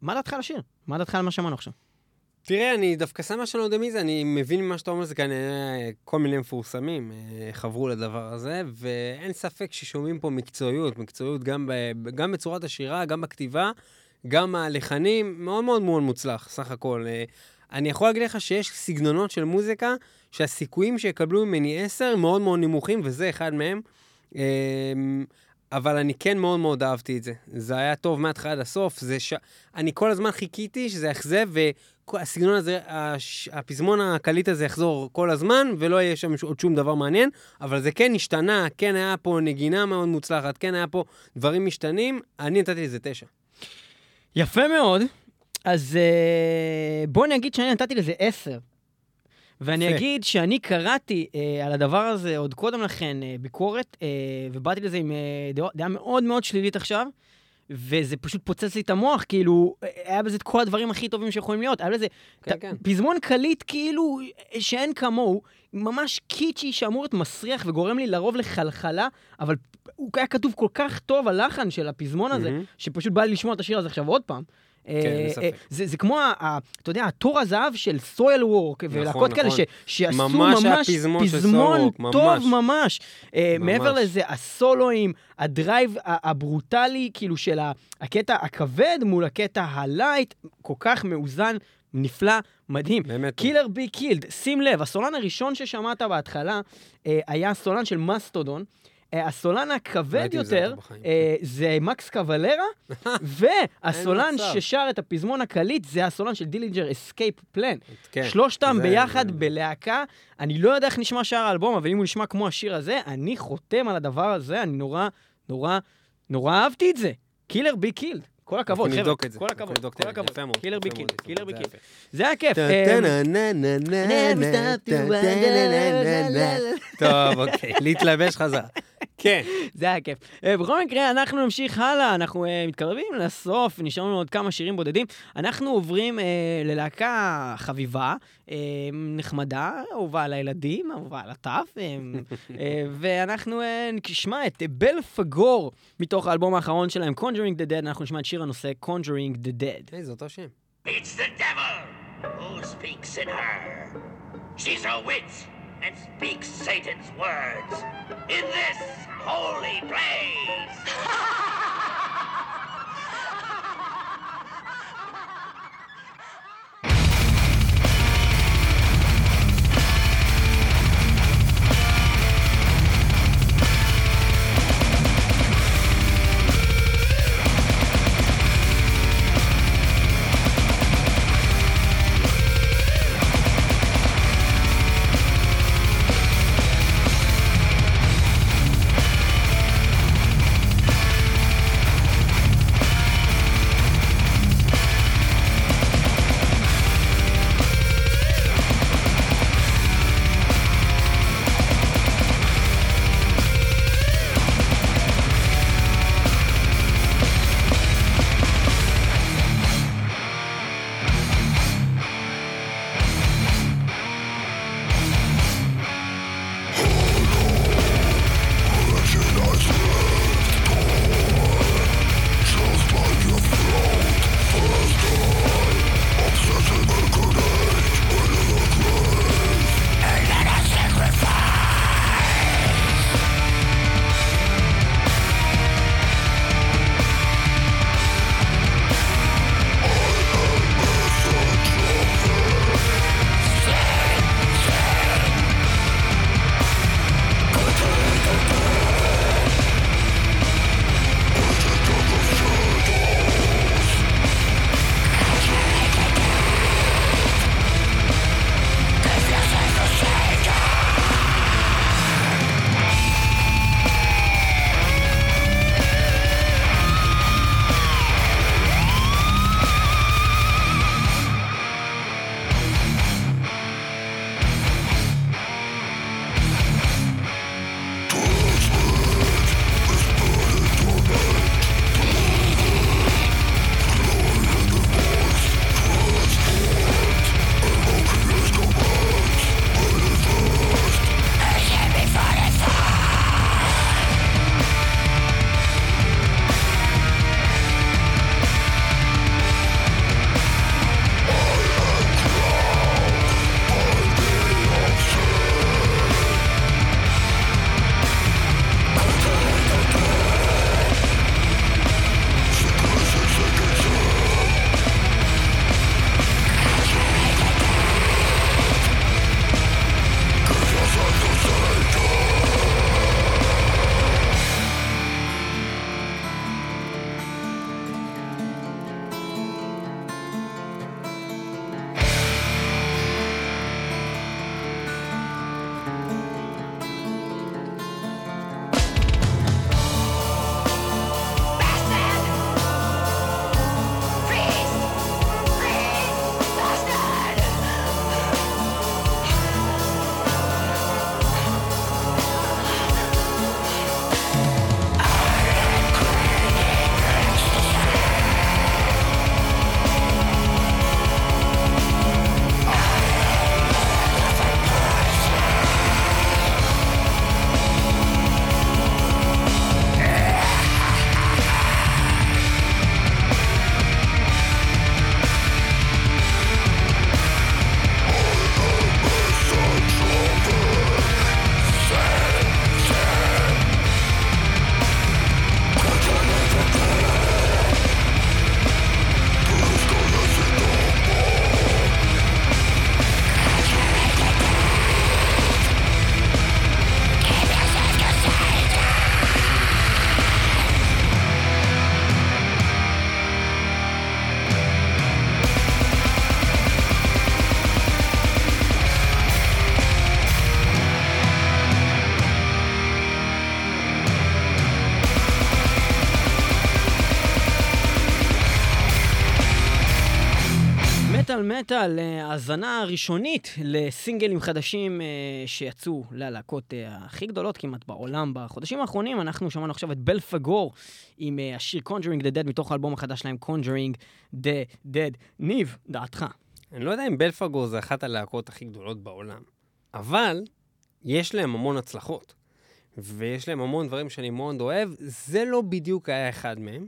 מה דעתך על השיר? מה דעתך על מה שמענו עכשיו? תראה, אני דווקא שם מה שאני לא יודע מי זה, אני מבין ממה שאתה אומר, זה כנראה כל מיני מפורסמים אה, חברו לדבר הזה, ואין ספק ששומעים פה מקצועיות, מקצועיות גם, ב, גם בצורת השירה, גם בכתיבה, גם הלחנים, מאוד מאוד מאוד מוצלח, סך הכל. אה, אני יכול להגיד לך שיש סגנונות של מוזיקה שהסיכויים שיקבלו ממני עשר מאוד מאוד נמוכים, וזה אחד מהם. אה, אבל אני כן מאוד מאוד אהבתי את זה. זה היה טוב מההתחלה עד הסוף. ש... אני כל הזמן חיכיתי שזה יאכזב, והסגנון הזה, הש... הפזמון הקליט הזה יחזור כל הזמן, ולא יהיה שם עוד שום דבר מעניין, אבל זה כן השתנה, כן היה פה נגינה מאוד מוצלחת, כן היה פה דברים משתנים, אני נתתי לזה תשע. יפה מאוד. אז uh, בוא נגיד שאני נתתי לזה עשר. ואני. אגיד שאני קראתי אה, על הדבר הזה עוד קודם לכן אה, ביקורת, אה, ובאתי לזה עם אה, דעה מאוד מאוד שלילית עכשיו, וזה פשוט פוצץ לי את המוח, כאילו, היה בזה את כל הדברים הכי טובים שיכולים להיות, היה בזה כן, ת- כן. פזמון קליט כאילו שאין כמוהו, ממש קיצ'י שאמור להיות מסריח וגורם לי לרוב לחלחלה, אבל הוא היה כתוב כל כך טוב, הלחן של הפזמון הזה, מהמם. שפשוט בא לי לשמוע את השיר הזה עכשיו עוד פעם. כן, אין אה, ספק. אה, זה, כמו, אתה יודע, התור הזהב של Soilwork, ולהקות כאלה נכון. שעשו ממש פזמון טוב ממש. אה, ממש. מעבר לזה, הסולואים, ה drive הברוטלי, כאילו של הקטע הכבד מול הקטע ה light, כל כך מאוזן, נפלא, מדהים. באמת. Killer Be Killed, שים לב, הסולן הראשון ששמעת בהתחלה אה, היה הסולן של מסטודון. אה, הסולן הכבד יותר. אה, זה מקס קוולרה, [LAUGHS] והסולן. ששר את הפזמון הקליט זה הסולן של Dillinger Escape Plan. כן. שלושתם ביחד בלהקה. אני לא יודע איך נשמע שאר האלבום, אבל אם הוא נשמע כמו השיר הזה, אני חותם על הדבר הזה, אני נורא, נורא, נורא אהבתי את זה. Killer Be Killed. כל הכבוד, חבר'ה. כל הכבוד, כל. הכבוד. Killer Be מאוד, Killer Be. יפה. זה היה כיף. טוב, אוקיי, [LAUGHS] להתלבש חזרה. כן. זה היה כיף. אה, בכל מקרה, אנחנו נמשיך הלאה, אנחנו אה, מתקרבים לסוף, נשארנו עוד כמה שירים בודדים. אנחנו עוברים אה, ללהקה חביבה, נחמדה, אהובה על הילדים, אהובה על הטף, ואנחנו נשמע את בל פגור מתוך האלבום האחרון שלהם, Conjuring the Dead, אנחנו נשמע את שיר הנושא Conjuring the Dead. היי, זה אותו שם. It's the devil who speaks in her. She's a witch and speaks Satan's words in this holy place. [LAUGHS] מטאל מטאל, אה, האזנה ראשונית לסינגלים חדשים אה, שיצאו ללהקות אה, הכי גדולות כמעט בעולם בחודשים האחרונים. אנחנו שמענו עכשיו את בלפגור עם אה, השיר Conjuring the Dead מתוך האלבום החדש שלהם, Conjuring the Dead. ניב, דעתך. אני לא יודע אם בלפגור זה אחת הלהקות הכי גדולות בעולם, אבל יש להם המון הצלחות, ויש להם המון דברים שאני מאוד אוהב, זה לא בדיוק היה אחד מהם.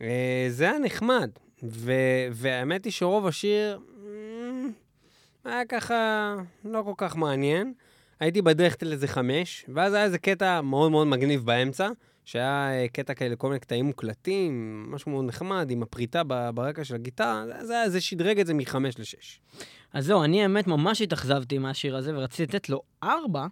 אה, זה היה נחמד, ו- והאמת היא שרוב השיר אמ, היה ככה לא כל כך מעניין. הייתי בדרך לאיזה חמש, ואז היה איזה קטע מאוד מאוד מגניב באמצע, שהיה אה, קטע כאלה, כל מיני קטעים מוקלטים, משהו מאוד נחמד, עם הפריטה ברקע של הגיטרה, זה, זה שדרג את זה מחמש לשש. אז זהו, אני האמת ממש התאכזבתי מהשיר הזה, ורציתי לתת לו ארבע,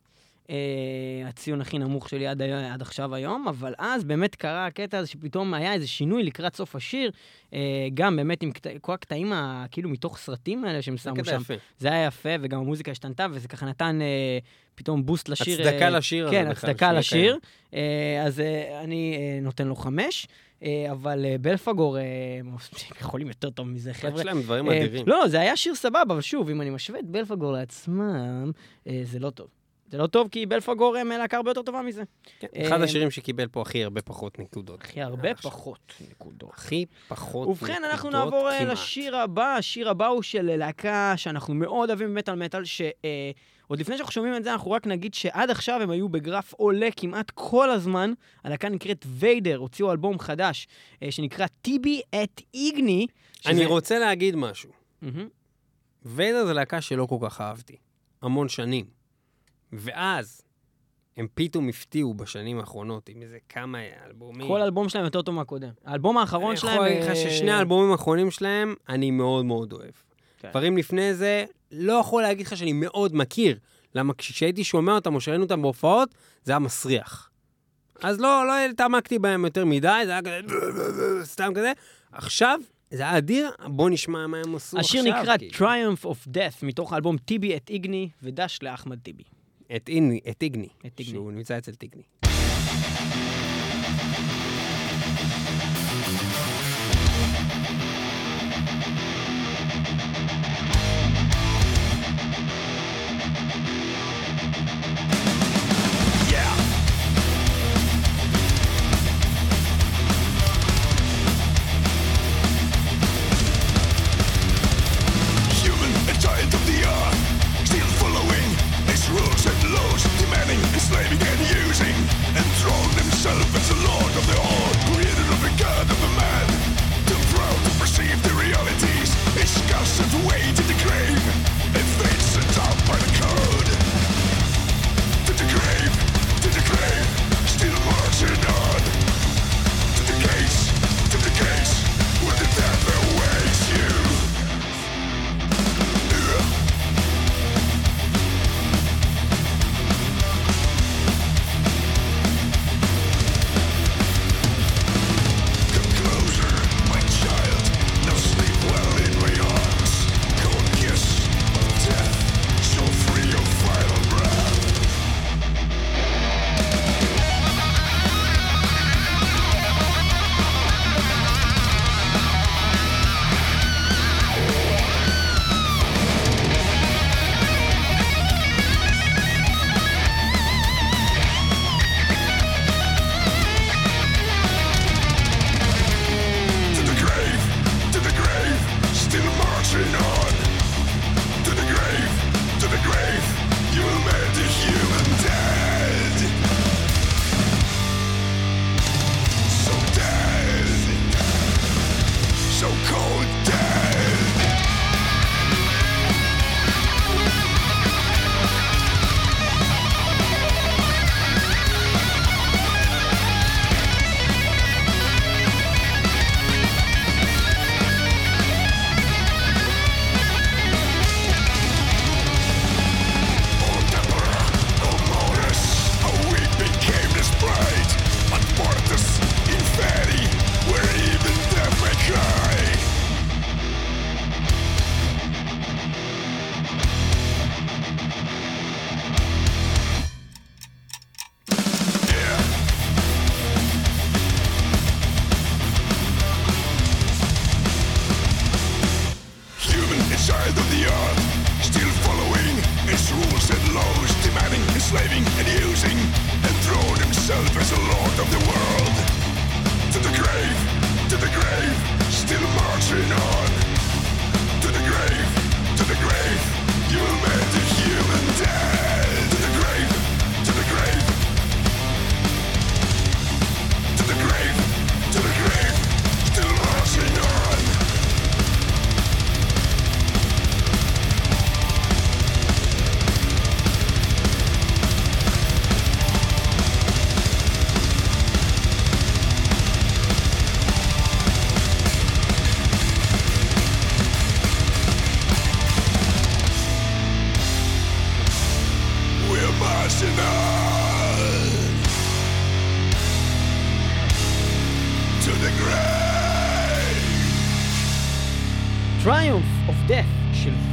הציון הכי נמוך שלי עד, עד עכשיו היום, אבל אז באמת קרה הקטע הזה שפתאום היה איזה שינוי לקראת סוף השיר, אה, גם באמת עם קטע, כל הקטעים ה- כאילו מתוך סרטים האלה שהם שמו שם. יפה. זה היה יפה, וגם המוזיקה השתנתה, וזה ככה נתן אה, פתאום בוסט לשיר. הצדקה אה, לשיר הזה כן, בכלל, הצדקה לשיר. אה, אז אה, אני אה, נותן לו חמש, אה, אבל אה, בלפגור אה, [LAUGHS] יכולים יותר טוב מזה, חבר'ה. יש להם דברים אה, אדירים. לא, זה היה שיר סבבה, אבל שוב, אם אני משווה את בלפגור לעצמם, אה, זה לא טוב. זה לא טוב, כי בלפגור הם להקה הרבה יותר טובה מזה. כן, אחד אה, השירים שקיבל פה הכי הרבה פחות נקודות. הכי הרבה. פחות נקודות. הכי פחות נקודות ובכן, אנחנו נעבור אה, כמעט. לשיר הבא. השיר הבא הוא של אה, להקה שאנחנו מאוד אוהבים במטאל מטאל, שעוד לפני שאנחנו שומעים את זה, אנחנו רק נגיד שעד עכשיו הם היו בגרף עולה כמעט כל הזמן. הלהקה נקראת ויידר, הוציאו אלבום חדש אה, שנקרא טיבי את איגני. אני רוצה להגיד משהו. ויידר זה להקה שלא כל כך אהבתי. המון שנים. ואז הם פתאום הפתיעו בשנים האחרונות עם איזה כמה אלבומים. כל אלבום שלהם יותר טוב מהקודם. האלבום האחרון שלהם... אני יכול להגיד לך אה, ששני האלבומים האחרונים שלהם, אני מאוד מאוד אוהב. כן. דברים לפני זה, לא יכול להגיד לך שאני מאוד מכיר. למה כשהייתי שומע אותם או שראינו אותם בהופעות, זה היה מסריח. אז לא, לא התעמקתי בהם יותר מדי, זה היה כזה, סתם כזה. עכשיו, זה היה אדיר, בוא נשמע מה הם עשו עכשיו. השיר נקרא כאילו. Triumph of Death, מתוך האלבום טיבי את איגני, ודש לאחמד טיבי. et inni, et igni. suuniselt igni.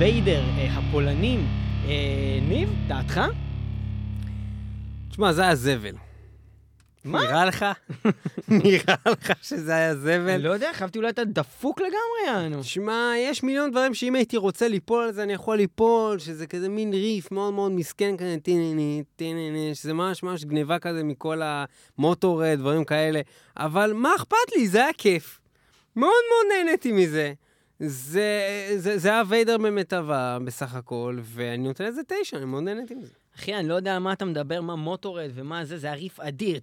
ויידר, אה, הפולנים. אה, ניב, דעתך? תשמע, זה היה זבל. מה? נראה לך? [LAUGHS] נראה לך שזה היה זבל? לא יודע, חשבתי אולי אתה דפוק לגמרי, יענו. שמע, יש מיליון דברים שאם הייתי רוצה ליפול על זה, אני יכול ליפול, שזה כזה מין ריף מאוד מאוד מסכן כזה, טינני, טינני, שזה ממש ממש גניבה כזה מכל המוטורד, דברים כאלה. אבל מה אכפת לי? זה היה כיף. מאוד מאוד נהניתי מזה. זה, זה, זה היה ויידר במיטבה בסך הכל, ואני נותן לזה תשע, אני מאוד נהניתי מזה. אחי, אני לא יודע על מה אתה מדבר, מה מוטורד ומה זה, זה היה ריף אדיר.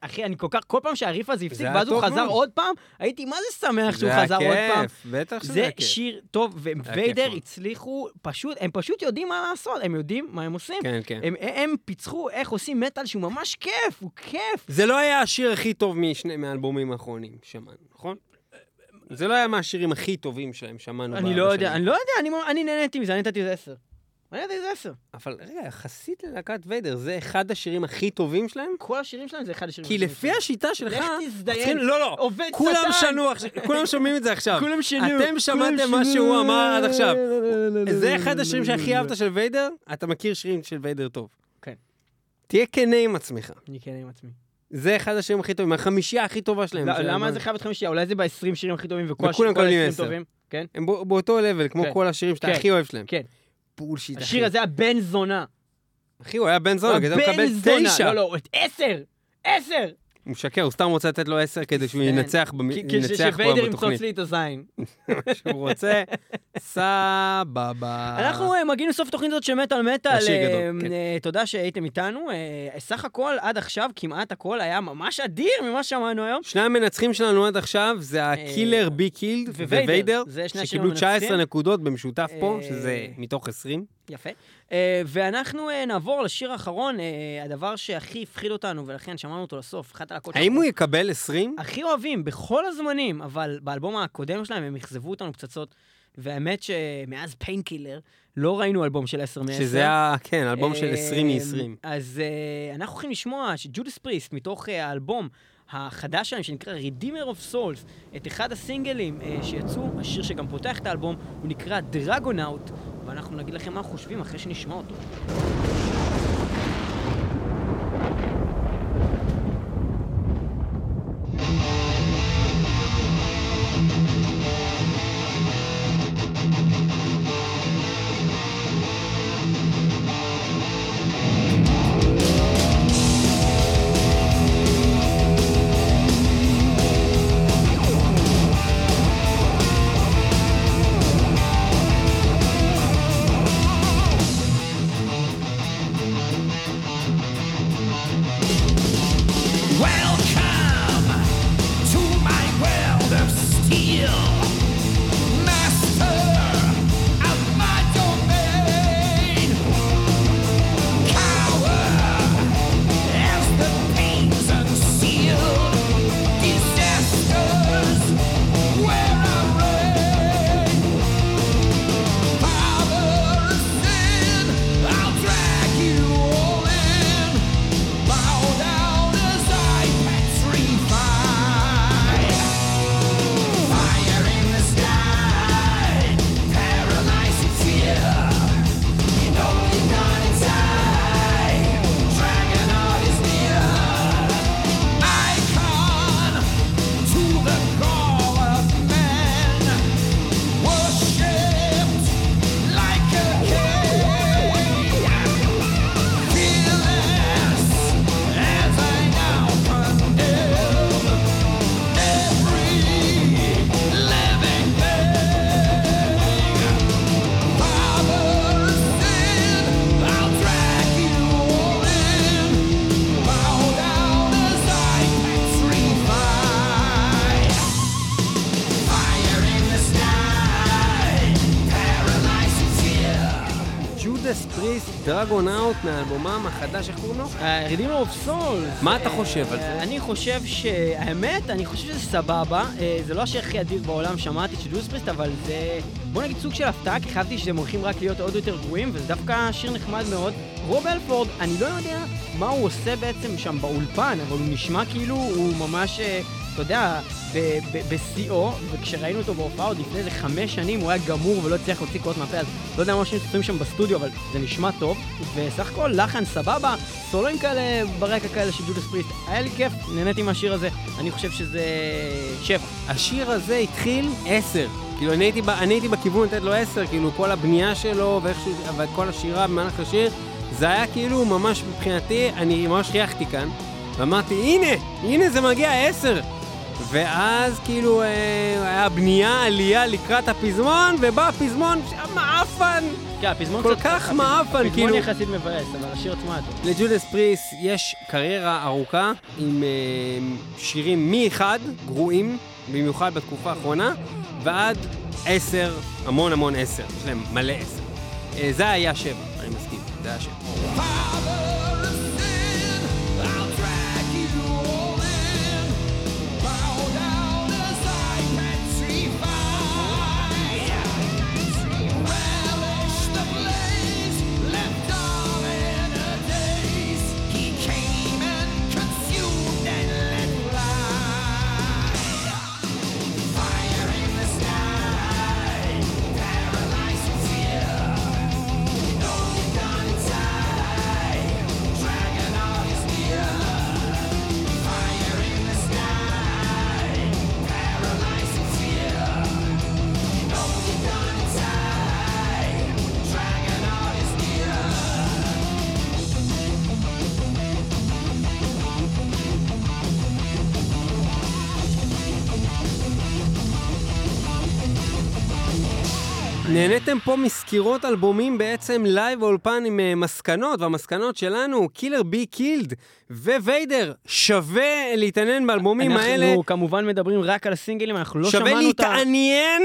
אחי, אני כל כך, כל פעם שהריף הזה הפסיק, ואז הוא חזר. עוד פעם, הייתי מה זה שמח שהוא זה חזר עוד פעם. כיף, בטח שזה זה היה כיף. שיר טוב, וויידר. הצליחו, פשוט, הם פשוט יודעים מה לעשות, הם יודעים מה הם עושים. כן, כן. הם, פיצחו איך עושים מטאל שהוא ממש כיף, הוא כיף. זה לא היה השיר הכי טוב מהאלבומים האחרונים, שמענו, נכון? זה לא היה מהשירים הכי טובים שלהם, שמענו. אני לא. יודע, אני לא יודע, אני, אני נהניתי מזה, אני נתתי לזה עשר. אני נתתי לזה עשר. אבל רגע, יחסית ללהקת ויידר, זה אחד השירים הכי טובים שלהם? כל השירים שלהם זה אחד השירים. כי הכי לפי טובים. השיטה שלך... לך תזדיין. לא, לא, עובד כולם. שנו עכשיו, כולם שומעים את זה עכשיו. כולם שינו. אתם שמעתם מה. שהוא אמר עד עכשיו. זה אחד השירים שהכי אהבת של ויידר? אתה מכיר שירים של ויידר טוב. כן. תהיה כנה עם עצמך. אני כן עם עצמי. זה אחד השירים הכי טובים, החמישייה הכי טובה שלהם. לא, של למה. זה חייב להיות חמישייה? אולי זה ב-20 שירים הכי טובים וכל השירים כל מקבלים ה-20 עשר. טובים? כן? הם בא- באותו לבל, כמו כן. כל השירים שאתה כן. הכי אוהב שלהם. כן. בולשיט, אחי. השיר הזה היה בן זונה. אחי, הוא היה בן זונה, הוא בן מקבל. תשע. לא, לא, עשר! עשר! הוא משקר, הוא סתם רוצה לתת לו עשר כדי שהוא כן. ינצח פה שוויידר ימצוץ בתוכנית. לי את הזין. [LAUGHS] שהוא רוצה, סבבה. אנחנו אה, מגיעים לסוף התוכנית הזאת של מטאל מטאל. אה, גדול, כן. אה, תודה שהייתם איתנו. אה, סך הכל, עד עכשיו, כמעט הכל היה ממש אדיר ממה ששמענו היום. שני המנצחים שלנו עד עכשיו זה ה Killer Be Killed ו Vader. שקיבלו 19 המנצחים. נקודות במשותף פה, אה, שזה מתוך 20. יפה. אה, ואנחנו אה, נעבור לשיר האחרון, אה, הדבר שהכי הפחיד אותנו, ולכן שמענו אותו לסוף, אחת הלהקות האם הוא יקבל 20? הכי אוהבים בכל הזמנים, אבל באלבום הקודם שלהם הם אכזבו אותנו פצצות. והאמת שמאז Painkiller לא ראינו אלבום של 10 מ-10. שזה היה, כן, אלבום של 20 מ-20. אז אנחנו הולכים לשמוע שג'ודיס פריסט, מתוך האלבום החדש שלהם, שנקרא Redeemer of Souls, את אחד הסינגלים שיצאו, השיר שגם פותח את האלבום, הוא נקרא Dragonaut, ואנחנו נגיד לכם מה חושבים אחרי שנשמע אותו. Dragonaut מאלבומם החדש, איך קוראים לו? Redeemer of Souls. מה אתה חושב על זה? אני חושב שהאמת, אני חושב שזה סבבה. אה, זה לא השיר הכי אדיר בעולם, שמעתי של Judas Priest, אבל זה... בוא נגיד סוג של הפתעה, כי חשבתי שהם הולכים רק להיות עוד יותר גרועים, וזה דווקא שיר נחמד מאוד. רוב הלפורד, אני לא יודע מה הוא עושה בעצם שם באולפן, אבל הוא נשמע כאילו הוא ממש... אתה יודע, בשיאו, וכשראינו אותו בהופעה עוד לפני איזה חמש שנים, הוא היה גמור ולא הצליח להוציא קולות מהפה, אז לא יודע מה שהם עושים שם בסטודיו, אבל זה נשמע טוב, וסך הכל לחן סבבה, סולואים כאלה ברקע כאלה של ג'ודס פריסט, היה לי כיף, נהניתי מהשיר הזה, אני חושב שזה שבע. השיר הזה התחיל עשר. כאילו, אני הייתי, אני הייתי בכיוון לתת לו עשר, כאילו, כל הבנייה שלו ואיכשהו, וכל השירה במהלך השיר, זה היה כאילו ממש מבחינתי, אני ממש חייכתי כאן, ואמרתי, הנה, הנה זה מגיע עשר. ואז כאילו אה, היה בנייה, עלייה לקראת הפזמון, ובא הפזמון מעפן. כן, הפזמון כל קצת- כך הפזמון- מעפן, כאילו. הפזמון יחסית מבאס, אבל השיר עצמו היה טוב. לג'ודס פריס יש קריירה ארוכה עם אה, שירים מאחד, גרועים, במיוחד בתקופה האחרונה, ועד עשר, המון המון עשר, יש להם מלא עשר. אה, זה היה שבע, אני מסכים, זה היה שבע. נהניתם פה מסקירות אלבומים בעצם לייב אולפן עם אה, מסקנות, והמסקנות שלנו, Kill or Be Killed ו-Vader, שווה להתעניין באלבומים האלה. אנחנו כמובן מדברים רק על הסינגלים, אנחנו לא שווה שמענו את ה... להתעניין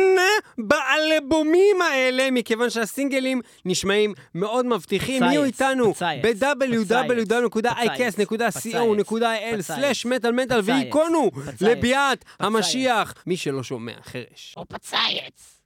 באלבומים האלה, מכיוון שהסינגלים נשמעים מאוד מבטיחים. פצייץ, יהיו איתנו ב-www.icast.co.il/metal metal פצייץ, לביאת. המשיח. מי שלא שומע, חרש. או פצייץ.